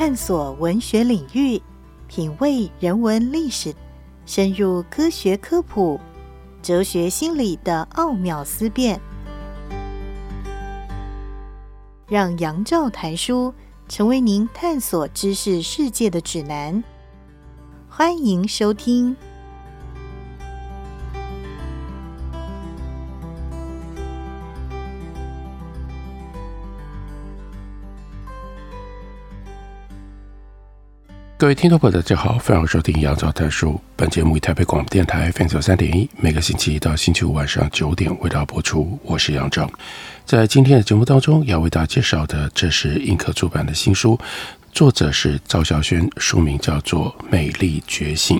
探索文学领域，品味人文历史，深入科学科普、哲学心理的奥妙思辨，让杨照谈书成为您探索知识世界的指南。欢迎收听。各位听众朋友，大家好，欢迎收听杨照谈书。本节目以台北广播电台 FM 三点一，每个星期一到星期五晚上九点为大家播出。我是杨照，在今天的节目当中要为大家介绍的，这是印客出版的新书，作者是赵孝轩，书名叫做《美丽觉醒》。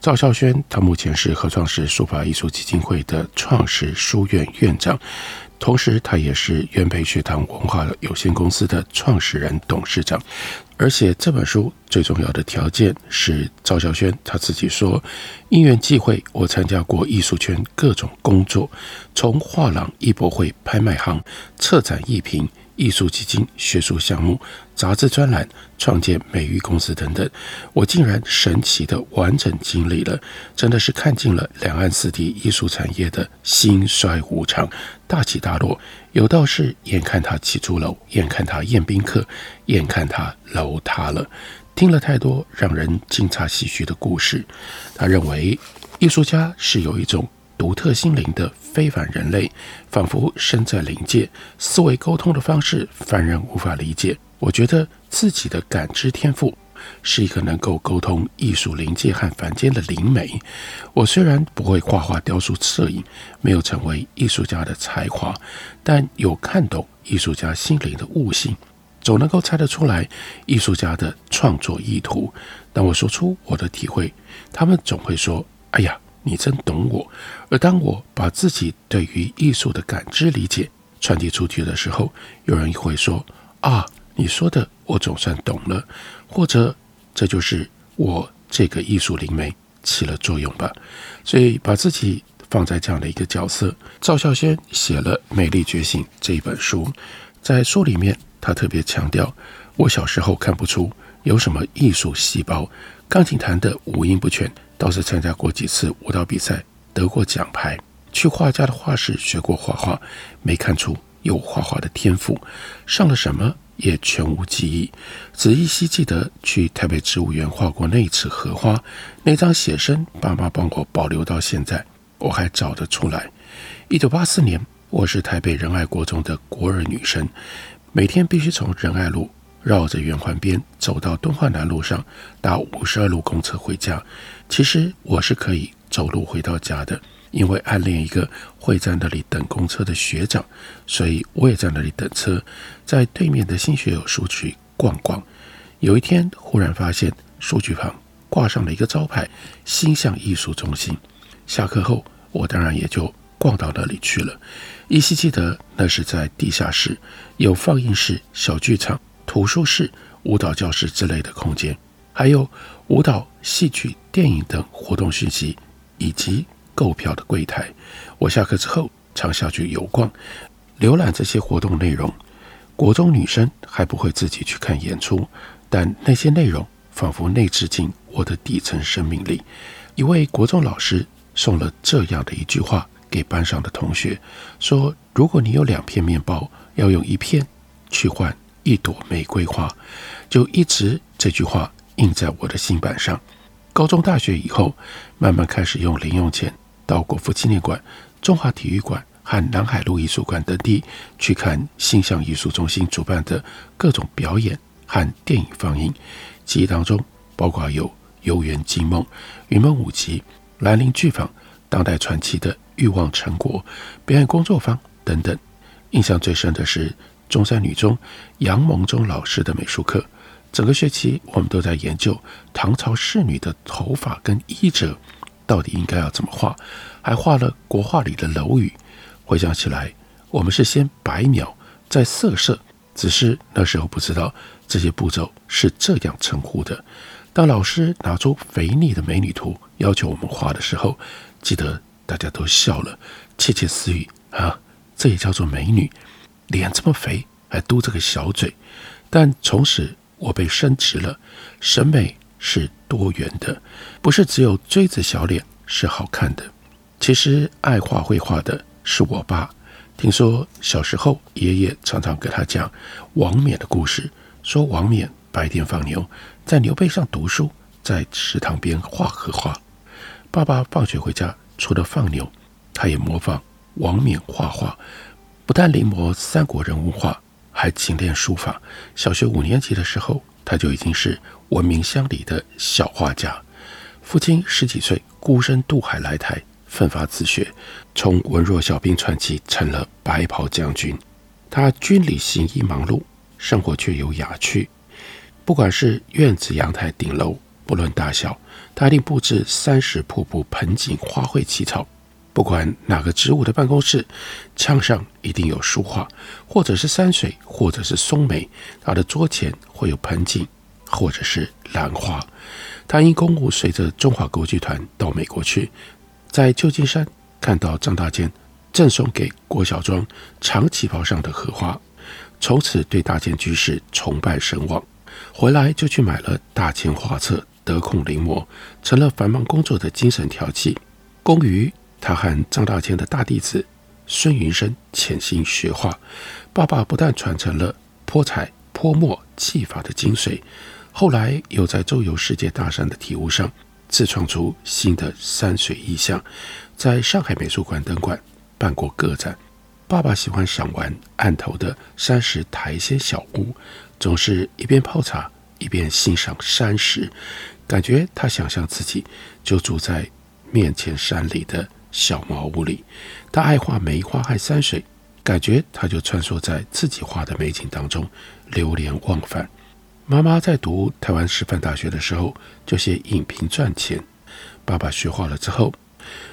赵孝轩他目前是合创式书法艺术基金会的创始书院院长。同时，他也是元培学堂文化有限公司的创始人、董事长。而且这本书最重要的条件是，赵孝轩他自己说：“因缘际会，我参加过艺术圈各种工作，从画廊、艺博会、拍卖行、策展、艺评。”艺术基金、学术项目、杂志专栏、创建美育公司等等，我竟然神奇的完整经历了，真的是看尽了两岸四地艺术产业的兴衰无常、大起大落。有道是：眼看他起朱楼，眼看他宴宾客，眼看他楼塌了。听了太多让人惊诧唏嘘的故事，他认为艺术家是有一种。独特心灵的非凡人类，仿佛身在灵界，思维沟通的方式凡人无法理解。我觉得自己的感知天赋是一个能够沟通艺术灵界和凡间的灵媒。我虽然不会画画、雕塑、摄影，没有成为艺术家的才华，但有看懂艺术家心灵的悟性，总能够猜得出来艺术家的创作意图。当我说出我的体会，他们总会说：“哎呀。”你真懂我，而当我把自己对于艺术的感知理解传递出去的时候，有人会说：“啊，你说的我总算懂了。”或者这就是我这个艺术灵媒起了作用吧。所以把自己放在这样的一个角色，赵孝轩写了《美丽觉醒》这一本书，在书里面他特别强调：我小时候看不出有什么艺术细胞，钢琴弹得五音不全。倒是参加过几次舞蹈比赛，得过奖牌。去画家的画室学过画画，没看出有画画的天赋。上了什么也全无记忆，只依稀记得去台北植物园画过那一次荷花，那张写生，爸妈帮我保留到现在，我还找得出来。一九八四年，我是台北仁爱国中的国二女生，每天必须从仁爱路绕着圆环边走到敦化南路上，搭五十二路公车回家。其实我是可以走路回到家的，因为暗恋一个会在那里等公车的学长，所以我也在那里等车，在对面的新学友书局逛逛。有一天忽然发现书局旁挂上了一个招牌“星象艺术中心”。下课后，我当然也就逛到那里去了。依稀记得那是在地下室，有放映室、小剧场、图书室、舞蹈教室之类的空间，还有舞蹈、戏剧。电影等活动讯息以及购票的柜台，我下课之后常下去游逛，浏览这些活动内容。国中女生还不会自己去看演出，但那些内容仿佛内置进我的底层生命里。一位国中老师送了这样的一句话给班上的同学，说：“如果你有两片面包，要用一片去换一朵玫瑰花。”就一直这句话印在我的心板上。高中、大学以后，慢慢开始用零用钱到国父纪念馆、中华体育馆和南海路艺术馆等地去看星象艺术中心主办的各种表演和电影放映。记忆当中，包括有《游园惊梦》、《云梦舞集》、兰陵剧坊、当代传奇的《欲望成果》表演工作坊等等。印象最深的是中山女中杨蒙中老师的美术课。整个学期，我们都在研究唐朝仕女的头发跟衣褶到底应该要怎么画，还画了国画里的楼宇。回想起来，我们是先白描，再色色，只是那时候不知道这些步骤是这样称呼的。当老师拿出肥腻的美女图要求我们画的时候，记得大家都笑了，窃窃私语啊，这也叫做美女？脸这么肥，还嘟着个小嘴。但从此。我被升职了。审美是多元的，不是只有锥子小脸是好看的。其实爱画绘画的是我爸。听说小时候爷爷常常给他讲王冕的故事，说王冕白天放牛，在牛背上读书，在池塘边画荷花。爸爸放学回家，除了放牛，他也模仿王冕画画，不但临摹三国人物画，还勤练书法。小学五年级的时候，他就已经是闻名乡里的小画家。父亲十几岁孤身渡海来台。奋发自学，从文弱小兵传奇成了白袍将军。他军里行医忙碌，生活却有雅趣。不管是院子、阳台、顶楼，不论大小，他一定布置山石、瀑布、盆景、花卉、奇草。不管哪个职务的办公室，墙上一定有书画，或者是山水，或者是松梅。他的桌前会有盆景，或者是兰花。他因公务随着中华歌剧团到美国去。在旧金山看到张大千赠送给郭小庄长旗袍上的荷花，从此对大千居士崇拜神往。回来就去买了大千画册，得空临摹，成了繁忙工作的精神调剂。公于他和张大千的大弟子孙云生潜心学画，爸爸不但传承了泼彩泼墨技法的精髓，后来又在周游世界大山的体悟上。自创出新的山水意象，在上海美术馆等馆办过个展。爸爸喜欢赏玩案头的山石台仙小屋，总是一边泡茶一边欣赏山石，感觉他想象自己就住在面前山里的小茅屋里。他爱画梅花和山水，感觉他就穿梭在自己画的美景当中，流连忘返。妈妈在读台湾师范大学的时候，就写影评赚钱。爸爸学画了之后，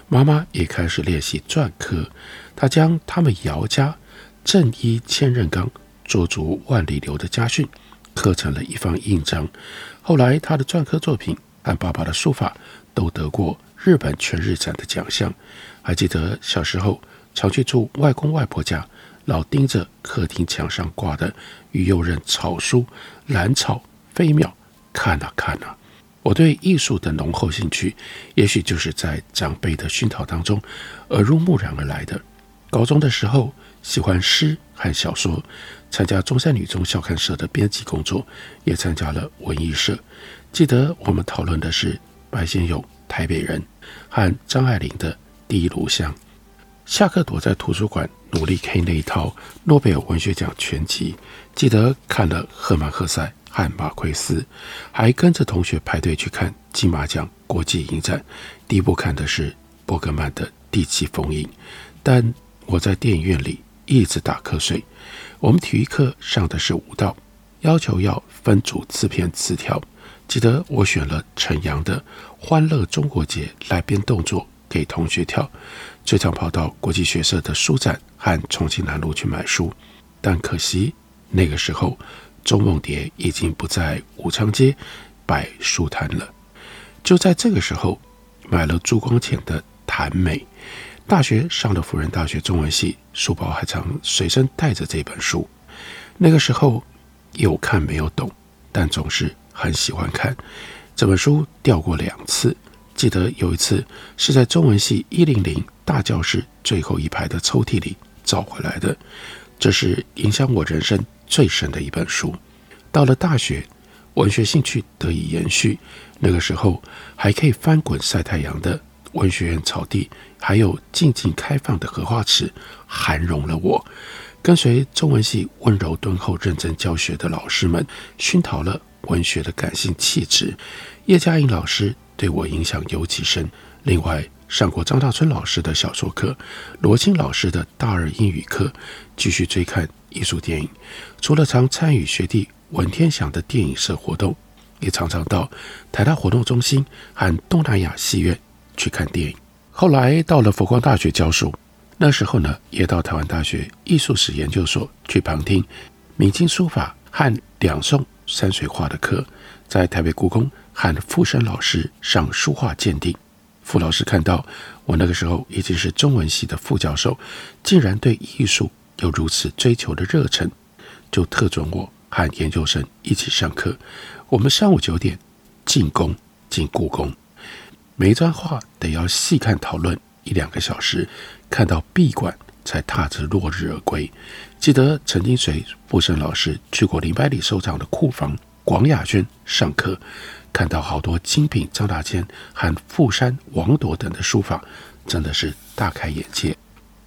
妈妈也开始练习篆刻。她将他们姚家正一千仞冈做足万里流的家训刻成了一方印章。后来，他的篆刻作品和爸爸的书法都得过日本全日展的奖项。还记得小时候常去住外公外婆家。老盯着客厅墙上挂的于右任草书《兰草飞鸟》，看啊看啊！我对艺术的浓厚兴趣，也许就是在长辈的熏陶当中耳濡目染而来的。高中的时候喜欢诗和小说，参加中山女中校刊社的编辑工作，也参加了文艺社。记得我们讨论的是白先勇《台北人》和张爱玲的《第一炉香》。下课躲在图书馆努力 K 那一套诺贝尔文学奖全集，记得看了赫曼·赫塞和马奎斯，还跟着同学排队去看金马奖国际影展。第一部看的是伯格曼的《第七封印》，但我在电影院里一直打瞌睡。我们体育课上的是舞蹈，要求要分组自编词条。记得我选了陈阳的《欢乐中国节》来编动作给同学跳。最常跑到国际学社的书展和重庆南路去买书，但可惜那个时候周梦蝶已经不在武昌街摆书摊了。就在这个时候，买了朱光潜的《谈美》。大学上了辅仁大学中文系，书包还常随身带着这本书。那个时候有看没有懂，但总是很喜欢看。这本书掉过两次。记得有一次是在中文系一零零大教室最后一排的抽屉里找回来的，这是影响我人生最深的一本书。到了大学，文学兴趣得以延续。那个时候还可以翻滚晒太阳的文学院草地，还有静静开放的荷花池，涵容了我。跟随中文系温柔敦厚、认真教学的老师们，熏陶了文学的感性气质。叶嘉莹老师。对我影响尤其深。另外，上过张大春老师的小说课，罗青老师的大二英语课，继续追看艺术电影。除了常参与学弟文天祥的电影社活动，也常常到台大活动中心和东南亚戏院去看电影。后来到了佛光大学教书，那时候呢，也到台湾大学艺术史研究所去旁听明清书法和两宋山水画的课，在台北故宫。和傅声老师上书画鉴定，傅老师看到我那个时候已经是中文系的副教授，竟然对艺术有如此追求的热忱，就特准我和研究生一起上课。我们上午九点进宫进故宫，每一段话得要细看讨论一两个小时，看到闭馆才踏着落日而归。记得曾经随傅盛老师去过林百里收藏的库房广雅轩上课，看到好多精品张大千和傅山、王铎等的书法，真的是大开眼界。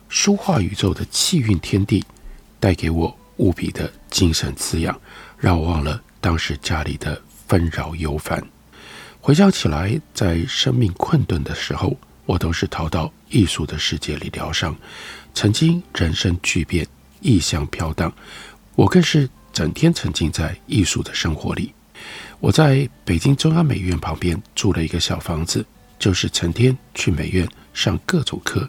书画宇宙的气韵天地，带给我无比的精神滋养，让我忘了当时家里的纷扰忧烦。回想起来，在生命困顿的时候，我都是逃到艺术的世界里疗伤。曾经人生巨变，异乡飘荡，我更是整天沉浸在艺术的生活里。我在北京中央美院旁边住了一个小房子，就是成天去美院上各种课，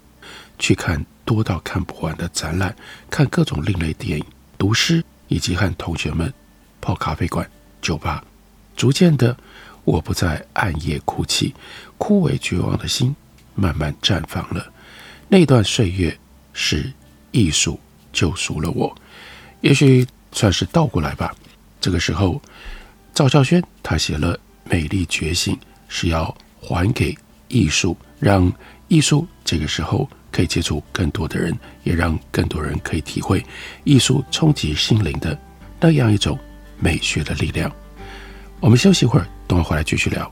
去看。多到看不完的展览，看各种另类电影，读诗，以及和同学们泡咖啡馆、酒吧。逐渐的，我不再暗夜哭泣，枯萎绝望的心慢慢绽放了。那段岁月是艺术救赎了我，也许算是倒过来吧。这个时候，赵孝轩他写了《美丽觉醒》，是要还给艺术，让艺术这个时候。可以接触更多的人，也让更多人可以体会艺术冲击心灵的那样一种美学的力量。我们休息一会儿，等会回来继续聊。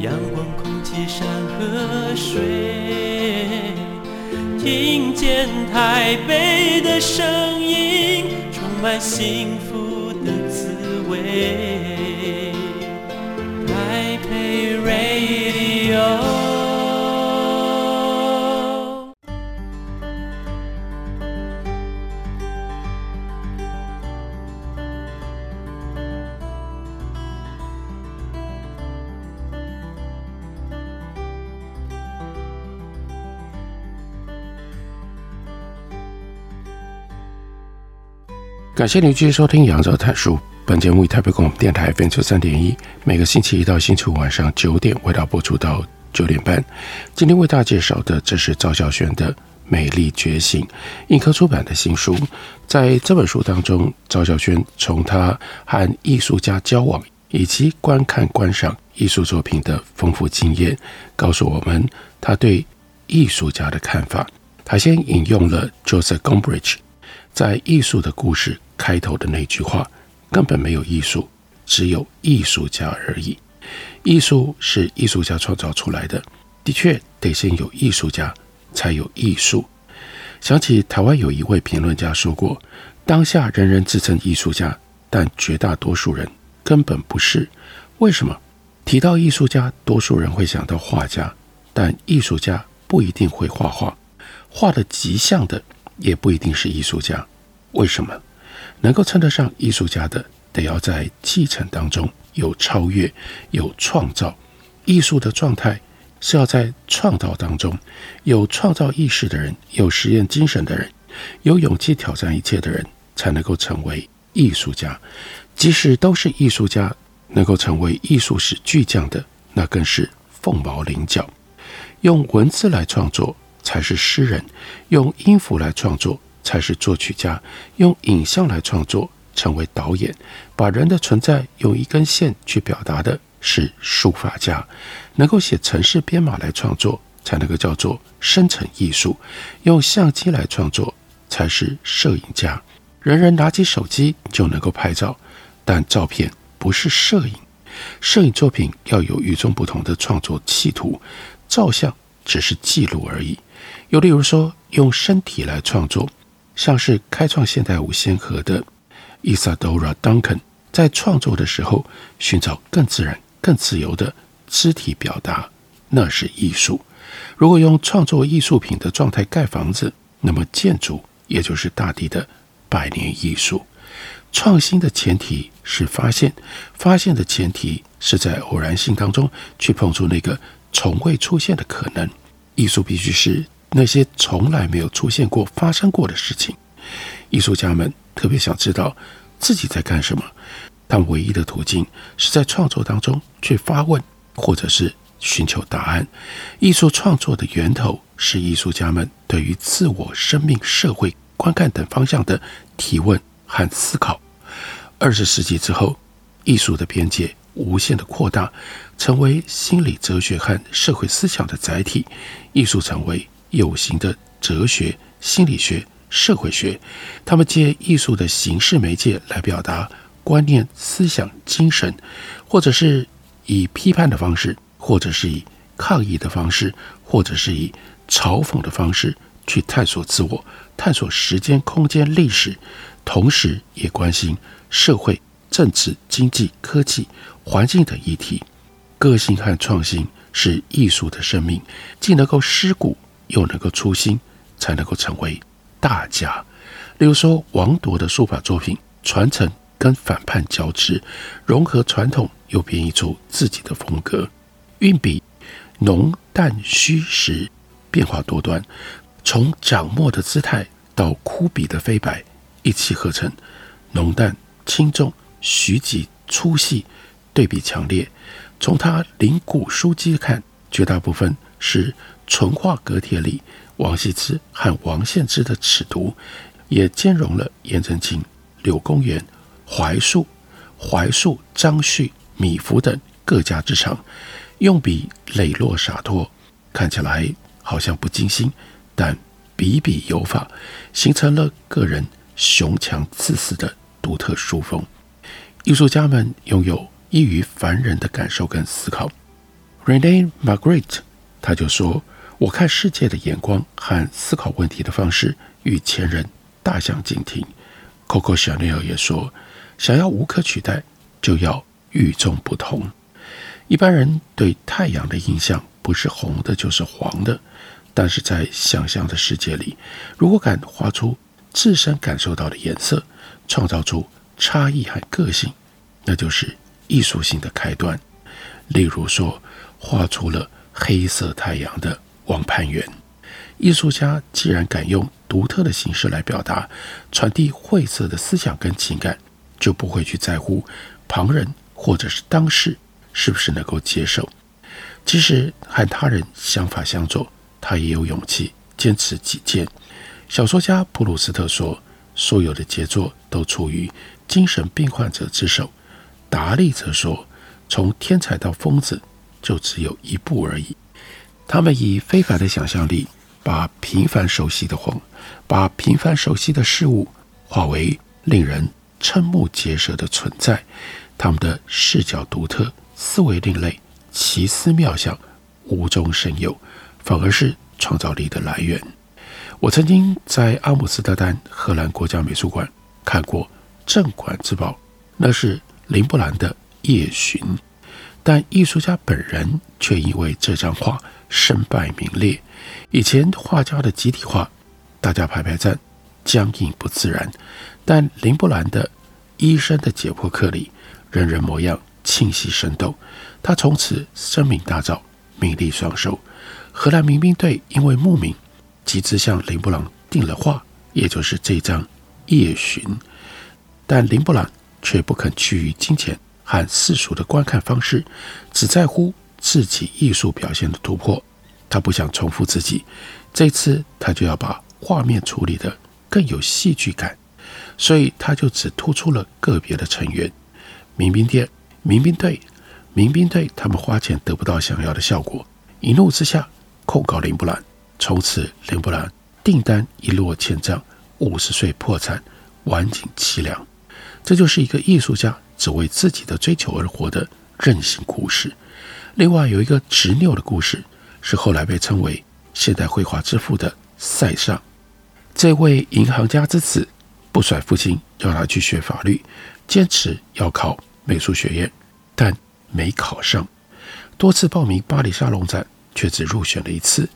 阳光、空气、山和水，听见台北的声音，充满幸福的滋味。台北 Radio。感谢您继续收听《杨照谈书》。本节目以台北广播电台 FM 九三点一，每个星期一到星期五晚上九点为大家播出到九点半。今天为大家介绍的，这是赵孝轩的《美丽觉醒》，印刻出版的新书。在这本书当中，赵孝轩从他和艺术家交往以及观看观赏艺术作品的丰富经验，告诉我们他对艺术家的看法。他先引用了 Joseph Gombrich 在艺术的故事。开头的那句话根本没有艺术，只有艺术家而已。艺术是艺术家创造出来的，的确得先有艺术家，才有艺术。想起台湾有一位评论家说过：“当下人人自称艺术家，但绝大多数人根本不是。为什么？提到艺术家，多数人会想到画家，但艺术家不一定会画画，画得极像的也不一定是艺术家。为什么？”能够称得上艺术家的，得要在继承当中有超越、有创造。艺术的状态是要在创造当中有创造意识的人，有实验精神的人，有勇气挑战一切的人，才能够成为艺术家。即使都是艺术家，能够成为艺术史巨匠的，那更是凤毛麟角。用文字来创作才是诗人，用音符来创作才是作曲家，用影像来创作成为导演，把人的存在用一根线去表达的是书法家，能够写城市编码来创作才能够叫做生成艺术，用相机来创作才是摄影家。人人拿起手机就能够拍照，但照片不是摄影，摄影作品要有与众不同的创作企图。照相只是记录而已。又例如说，用身体来创作，像是开创现代舞先河的 Isadora Duncan，在创作的时候寻找更自然、更自由的肢体表达，那是艺术。如果用创作艺术品的状态盖房子，那么建筑也就是大地的百年艺术。创新的前提是发现，发现的前提是在偶然性当中去碰触那个。从未出现的可能，艺术必须是那些从来没有出现过、发生过的事情。艺术家们特别想知道自己在干什么，但唯一的途径是在创作当中去发问，或者是寻求答案。艺术创作的源头是艺术家们对于自我、生命、社会观看等方向的提问和思考。二十世纪之后，艺术的边界无限的扩大。成为心理哲学和社会思想的载体，艺术成为有形的哲学、心理学、社会学。他们借艺术的形式媒介来表达观念、思想、精神，或者是以批判的方式，或者是以抗议的方式，或者是以嘲讽的方式去探索自我、探索时间、空间、历史，同时也关心社会、政治、经济、科技、环境等议题。个性和创新是艺术的生命，既能够思古，又能够出新，才能够成为大家。例如说，王铎的书法作品，传承跟反叛交织，融合传统又编译出自己的风格。运笔浓淡虚实变化多端，从掌墨的姿态到枯笔的飞白，一气呵成，浓淡轻重、徐疾粗细对比强烈。从他临古书籍看，绝大部分是淳化阁帖里王羲之和王献之的尺牍，也兼容了颜真卿、柳公元、怀素、怀素、张旭、米芾等各家之长，用笔磊落洒脱，看起来好像不精心，但笔笔有法，形成了个人雄强自私的独特书风。艺术家们拥有。异于凡人的感受跟思考，Rene Magritte 他就说：“我看世界的眼光和思考问题的方式与前人大相径庭。”Coco Chanel 也说：“想要无可取代，就要与众不同。”一般人对太阳的印象不是红的，就是黄的，但是在想象的世界里，如果敢画出自身感受到的颜色，创造出差异和个性，那就是。艺术性的开端，例如说，画出了黑色太阳的王攀元。艺术家既然敢用独特的形式来表达、传递晦涩的思想跟情感，就不会去在乎旁人或者是当事是不是能够接受。即使和他人想法相左，他也有勇气坚持己见。小说家普鲁斯特说：“所有的杰作都出于精神病患者之手。”达利则说：“从天才到疯子，就只有一步而已。”他们以非凡的想象力，把平凡熟悉的谎，把平凡熟悉的事物，化为令人瞠目结舌的存在。他们的视角独特，思维另类，奇思妙想无中生有，反而是创造力的来源。我曾经在阿姆斯特丹荷兰国家美术馆看过镇馆之宝，那是。林布兰的《夜巡》，但艺术家本人却因为这张画身败名裂。以前画家的集体画，大家排排站，僵硬不自然；但林布兰的《医生的解剖课》里，人人模样清晰生动。他从此声名大噪，名利双收。荷兰民兵队因为慕名，集资向林布兰订了画，也就是这张《夜巡，但林布兰却不肯屈于金钱和世俗的观看方式，只在乎自己艺术表现的突破。他不想重复自己，这次他就要把画面处理得更有戏剧感，所以他就只突出了个别的成员：民兵店、民兵队、民兵队。他们花钱得不到想要的效果，一怒之下控告林布兰。从此，林布兰订单一落千丈，五十岁破产，晚景凄凉。这就是一个艺术家只为自己的追求而活的任性故事。另外，有一个执拗的故事。是后来被称为现代绘画之父的塞尚，这位银行家之子，不甩父亲要他去学法律，坚持要考美术学院，但没考上。多次报名巴黎沙龙展，却只入选了一次。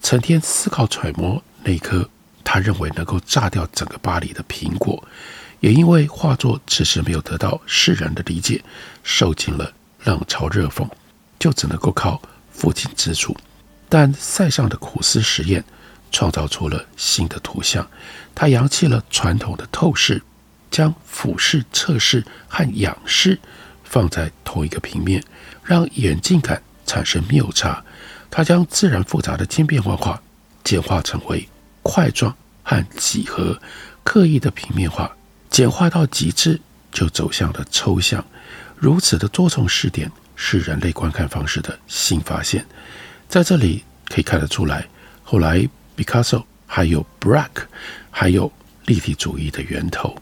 成天思考揣摩那颗他认为能够炸掉整个巴黎的苹果，也因为画作迟迟没有得到世人的理解，受尽了冷嘲热讽，就只能够靠父亲资助。但塞尚的苦思实验，创造出了新的图像。他扬弃了传统的透视，将俯视、侧视和仰视放在同一个平面，让远近感产生谬差。他将自然复杂的千变万化简化成为块状和几何，刻意的平面化，简化到极致就走向了抽象。如此的多重视点是人类观看方式的新发现。在这里可以看得出来，后来毕卡索还有 Braque，还有立体主义的源头。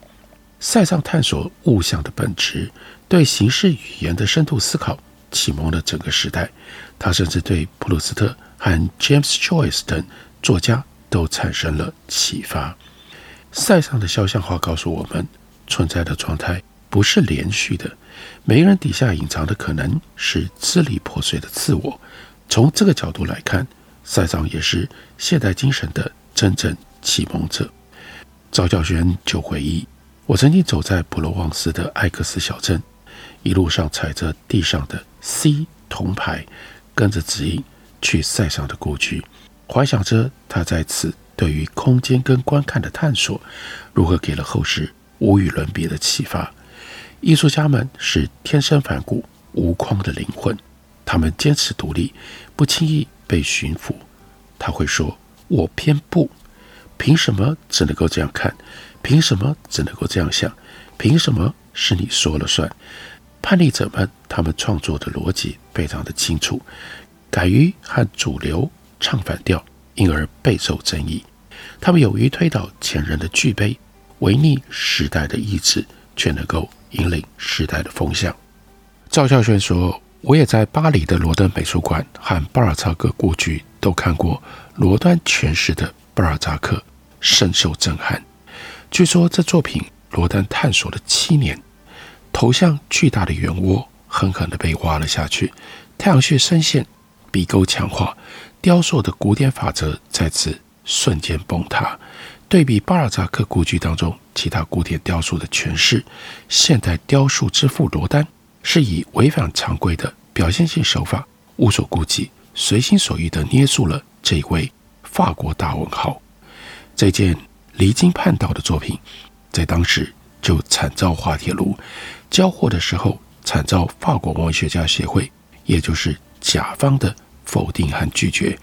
塞尚探索物象的本质，对形式语言的深度思考，启蒙了整个时代。他甚至对普鲁斯特和 James Joyce 等作家都产生了启发。塞尚的肖像画告诉我们，存在的状态不是连续的，每个人底下隐藏的可能是支离破碎的自我。从这个角度来看，塞尚也是现代精神的真正启蒙者。赵教宣就回忆：“我曾经走在普罗旺斯的艾克斯小镇，一路上踩着地上的 C 铜牌，跟着指引去塞尚的故居，怀想着他在此对于空间跟观看的探索，如何给了后世无与伦比的启发。艺术家们是天生反骨、无框的灵魂。”他们坚持独立，不轻易被驯服。他会说：“我偏不，凭什么只能够这样看？凭什么只能够这样想？凭什么是你说了算？”叛逆者们，他们创作的逻辑非常的清楚，敢于和主流唱反调，因而备受争议。他们勇于推倒前人的巨碑，违逆时代的意志，却能够引领时代的风向。赵孝宣说。我也在巴黎的罗登美术馆和巴尔扎克故居都看过罗丹诠释的巴尔扎克，深受震撼。据说这作品罗丹探索了七年，头像巨大的圆窝狠狠地被挖了下去，太阳穴深陷，鼻沟强化，雕塑的古典法则在此瞬间崩塌。对比巴尔扎克故居当中其他古典雕塑的诠释，现代雕塑之父罗丹。是以违反常规的表现性手法，无所顾忌、随心所欲地捏塑了这一位法国大文豪。这件离经叛道的作品，在当时就惨遭滑铁卢，交货的时候惨遭法国文学家协会，也就是甲方的否定和拒绝。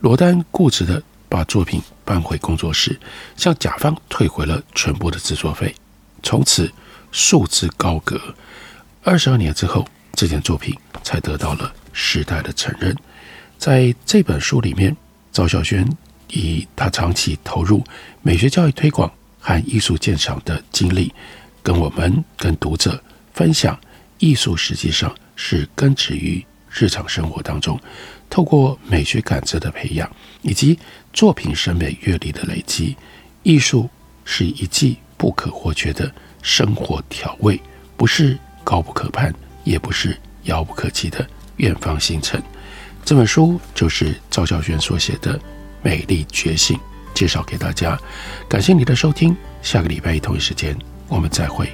罗丹固执地把作品搬回工作室，向甲方退回了全部的制作费，从此束之高阁。二十二年之后，这件作品才得到了时代的承认。在这本书里面，赵孝轩以他长期投入美学教育推广和艺术鉴赏的经历，跟我们、跟读者分享，艺术实际上是根植于日常生活当中，透过美学感知的培养，以及作品审美阅历的累积，艺术是一剂不可或缺的生活调味，不是。高不可攀，也不是遥不可及的远方星辰。这本书就是赵孝宣所写的《美丽觉醒》，介绍给大家。感谢你的收听，下个礼拜一同一时间我们再会。